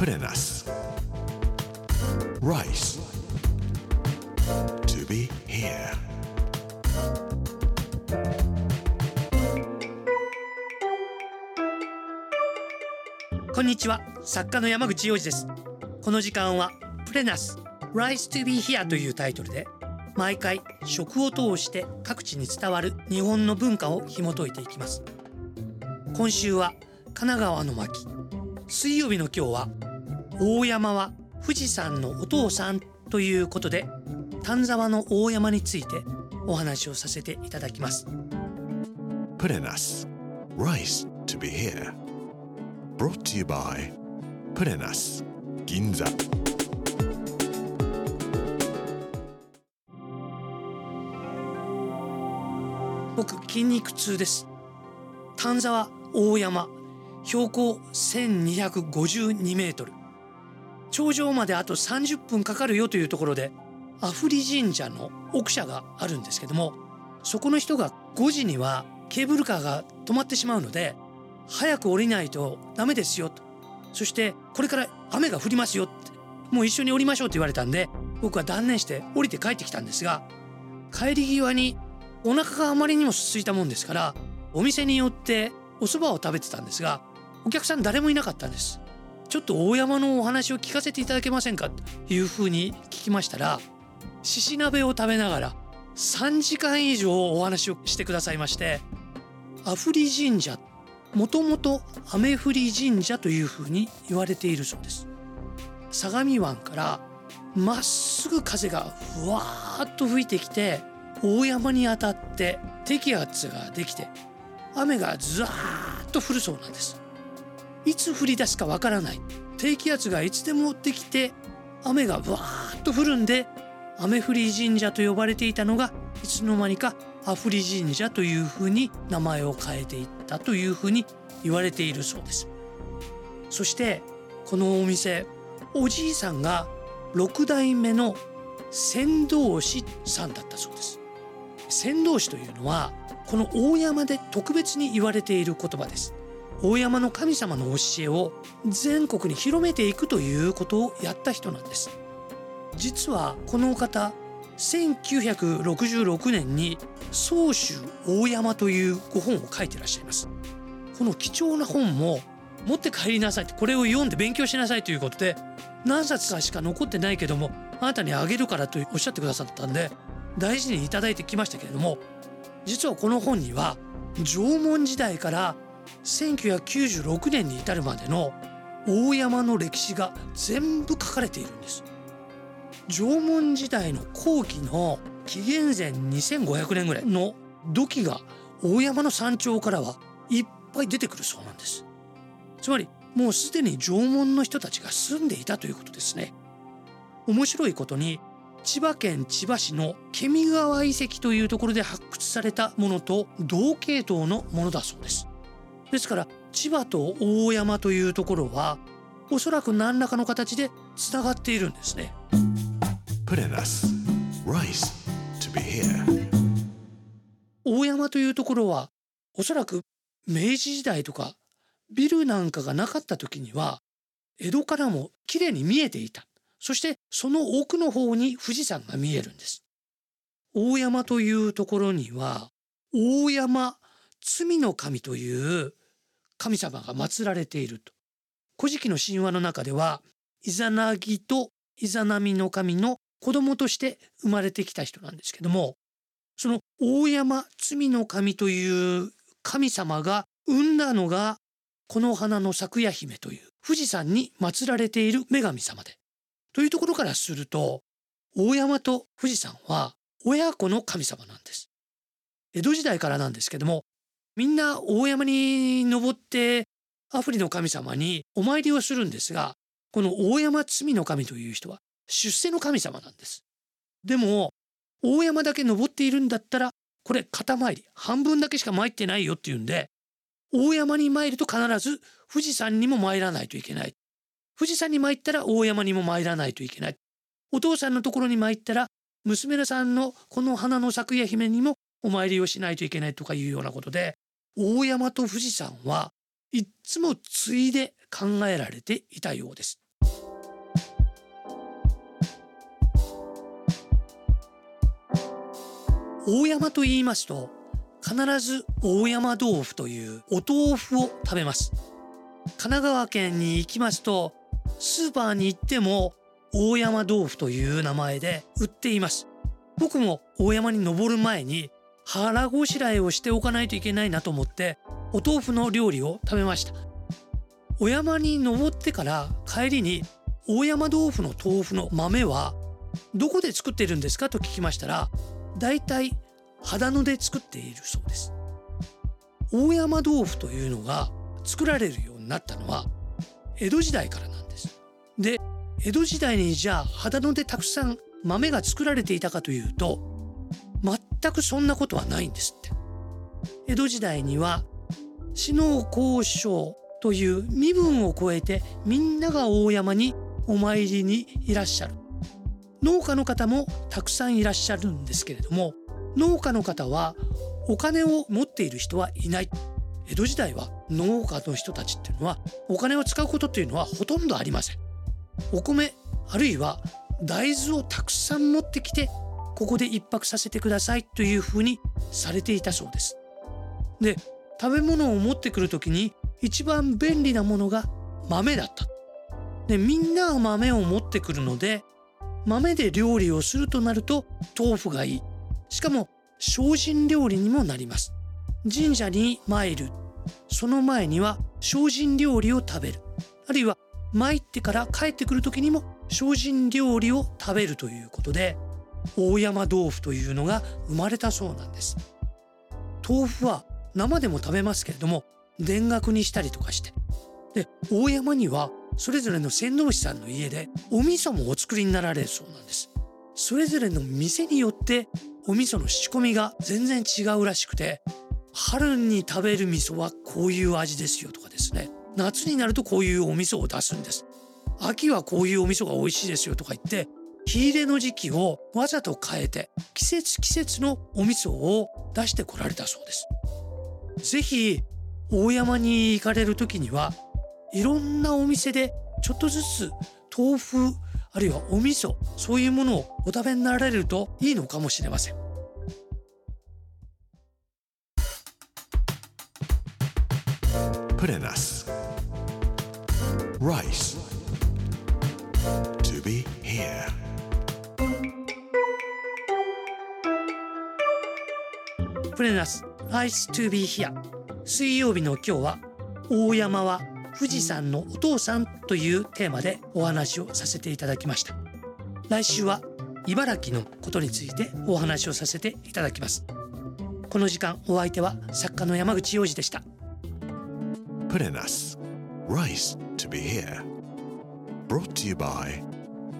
プレナス Rice. To be here. こんにちは作家の山口洋二ですこの時間はプレナス Rise to be here というタイトルで毎回食を通して各地に伝わる日本の文化を紐解いていきます。今週は神奈川の巻。水曜日の今日は大山は富士山のお父さんということで丹沢の大山についてお話をさせていただきます。プレナス Rice to be here. Brought to you by プレナス銀座僕筋肉痛です。丹沢大山標高1252メートル頂上まであと30分かかるよというところでアフリ神社の奥社があるんですけどもそこの人が5時にはケーブルカーが止まってしまうので早く降りないとダメですよと。そしてこれから雨が降りますよってもう一緒に降りましょうって言われたんで僕は断念して降りて帰ってきたんですが帰り際にお腹があまりにも空いたもんですからお店に寄ってお蕎麦を食べてたんですがお客さん誰もいなかったんです。ちょっと大山のお話を聞かせていただけませんかというふうに聞きましたら獅子鍋を食べながら3時間以上お話をしてくださいましてアフリ神社もともと雨降り神社というふうに言われているそうです。相模湾からまっすぐ風がふわーっと吹いてきて大山に当たって低気圧ができて雨がずわーっと降るそうなんです。いつ降り出すかわからない。低気圧がいつでもできて雨がわーっと降るんで雨降り神社と呼ばれていたのがいつの間にかアフリ神社というふうに名前を変えていったというふうに言われているそうです。そしてこのお店おじいさんが6代目の船頭師さんだったそうです。船頭師というのはこの大山で特別に言われている言葉です。大山の神様の教えを全国に広めていくということをやった人なんです。実はこの方1966年に宗州大山というご本を書いてらっしゃいます。この貴重な本も持って帰りなさいってこれを読んで勉強しなさいということで何冊かしか残ってないけどもあなたにあげるからとおっしゃってくださったんで大事にいただいてきましたけれども実はこの本には縄文時代から1996年に至るまでの大山の歴史が全部書かれているんです。縄文時代の後期の紀元前2500年ぐらいの土器が大山の山頂からはいっぱい出てくるそうなんです。つまりもうすでに縄文の人たちが住んでいたということですね。面白いことに千葉県千葉市のケミ川遺跡というところで発掘されたものと同系統のものだそうです。ですから千葉と大山というところはおそらく何らかの形でつながっているんですね。大山というところはおそらく明治時代とかビルなんかがなかった時には江戸からも綺麗に見えていた。そしてその奥の方に富士山が見えるんです。大山というところには大山罪の神という神様が祀られていると。古事記の神話の中ではイザナギとイザナミの神の子供として生まれてきた人なんですけどもその大山罪の神という神様が生んだのがこの花の咲夜姫という富士山に祀られている女神様で。というところからすると大山と富士山は親子の神様なんです。江戸時代からなんですけどもみんな大山に登ってアフリの神様にお参りをするんですがこの大山罪の神という人は出世の神様なんです。でも大山だけ登っているんだったらこれ肩参り半分だけしか参ってないよっていうんで大山に参ると必ず富士山にも参らないといけない。富士山に参ったら大山にも参らないといけない。お父さんのところに参ったら娘さんのこの花の咲夜姫にもお参りをしないといけないとかいうようなことで大山と富士山はいつもついで考えられていたようです。大山と言いますと必ず大山豆腐というお豆腐を食べます神奈川県に行きますとスーパーに行っても大山豆腐という名前で売っています僕も大山に登る前に腹ごしらえをしておかないといけないなと思ってお豆腐の料理を食べました。お山に登ってから帰りに大山豆腐の豆腐の豆はどこで作っているんですかと聞きましたらだいたい秦野で作っているそうです。大山豆腐というのが作られるようになったのは江戸時代からなんです。で江戸時代にじゃあ秦野でたくさん豆が作られていたかというと全くそんなことはないんですって。江戸時代には死の交渉という身分を超えてみんなが大山にお参りにいらっしゃる。農家の方もたくさんいらっしゃるんですけれども農家の方はお金を持っている人はいない。江戸時代は農家の人たちっていうのはお金を使うことっていうのはほとんどありません。お米あるいは大豆をたくさん持ってきてここで一泊させてくださいというふうにされていたそうです。で食べ物を持ってくる時に一番便利なものが豆だった。でみんなが豆を持ってくるので豆で料理をするとなると豆腐がいい。しかも精進料理にもなります。神社に参る。その前には精進料理を食べる。あるいは参ってから帰ってくる時にも精進料理を食べるということで大山豆腐というのが生まれたそうなんです。豆腐は生でも食べますけれども田楽にしたりとかして。で大山にはそれぞれの船頭師さんの家でお味噌もお作りになられるそうなんです。それぞれの店によってお味噌の仕込みが全然違うらしくて春に食べる味噌はこういう味ですよとかですね。夏になるとこういうお味噌を出すんです。秋はこういうお味噌が美味しいですよとか言って火入れの時期をわざと変えて季節季節のお味噌を出してこられたそうですぜひ大山に行かれる時にはいろんなお店でちょっとずつ豆腐あるいはお味噌そういうものをお食べになられるといいのかもしれません Put in us. Rice. To be here. プレナス Nice to be here 水曜日の今日は大山は富士山のお父さんというテーマでお話をさせていただきました来週は茨城のことについてお話をさせていただきますこの時間お相手は作家の山口洋二でした Put in us. Rice to be here. Brought to you by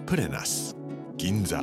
Put in us. Ginza.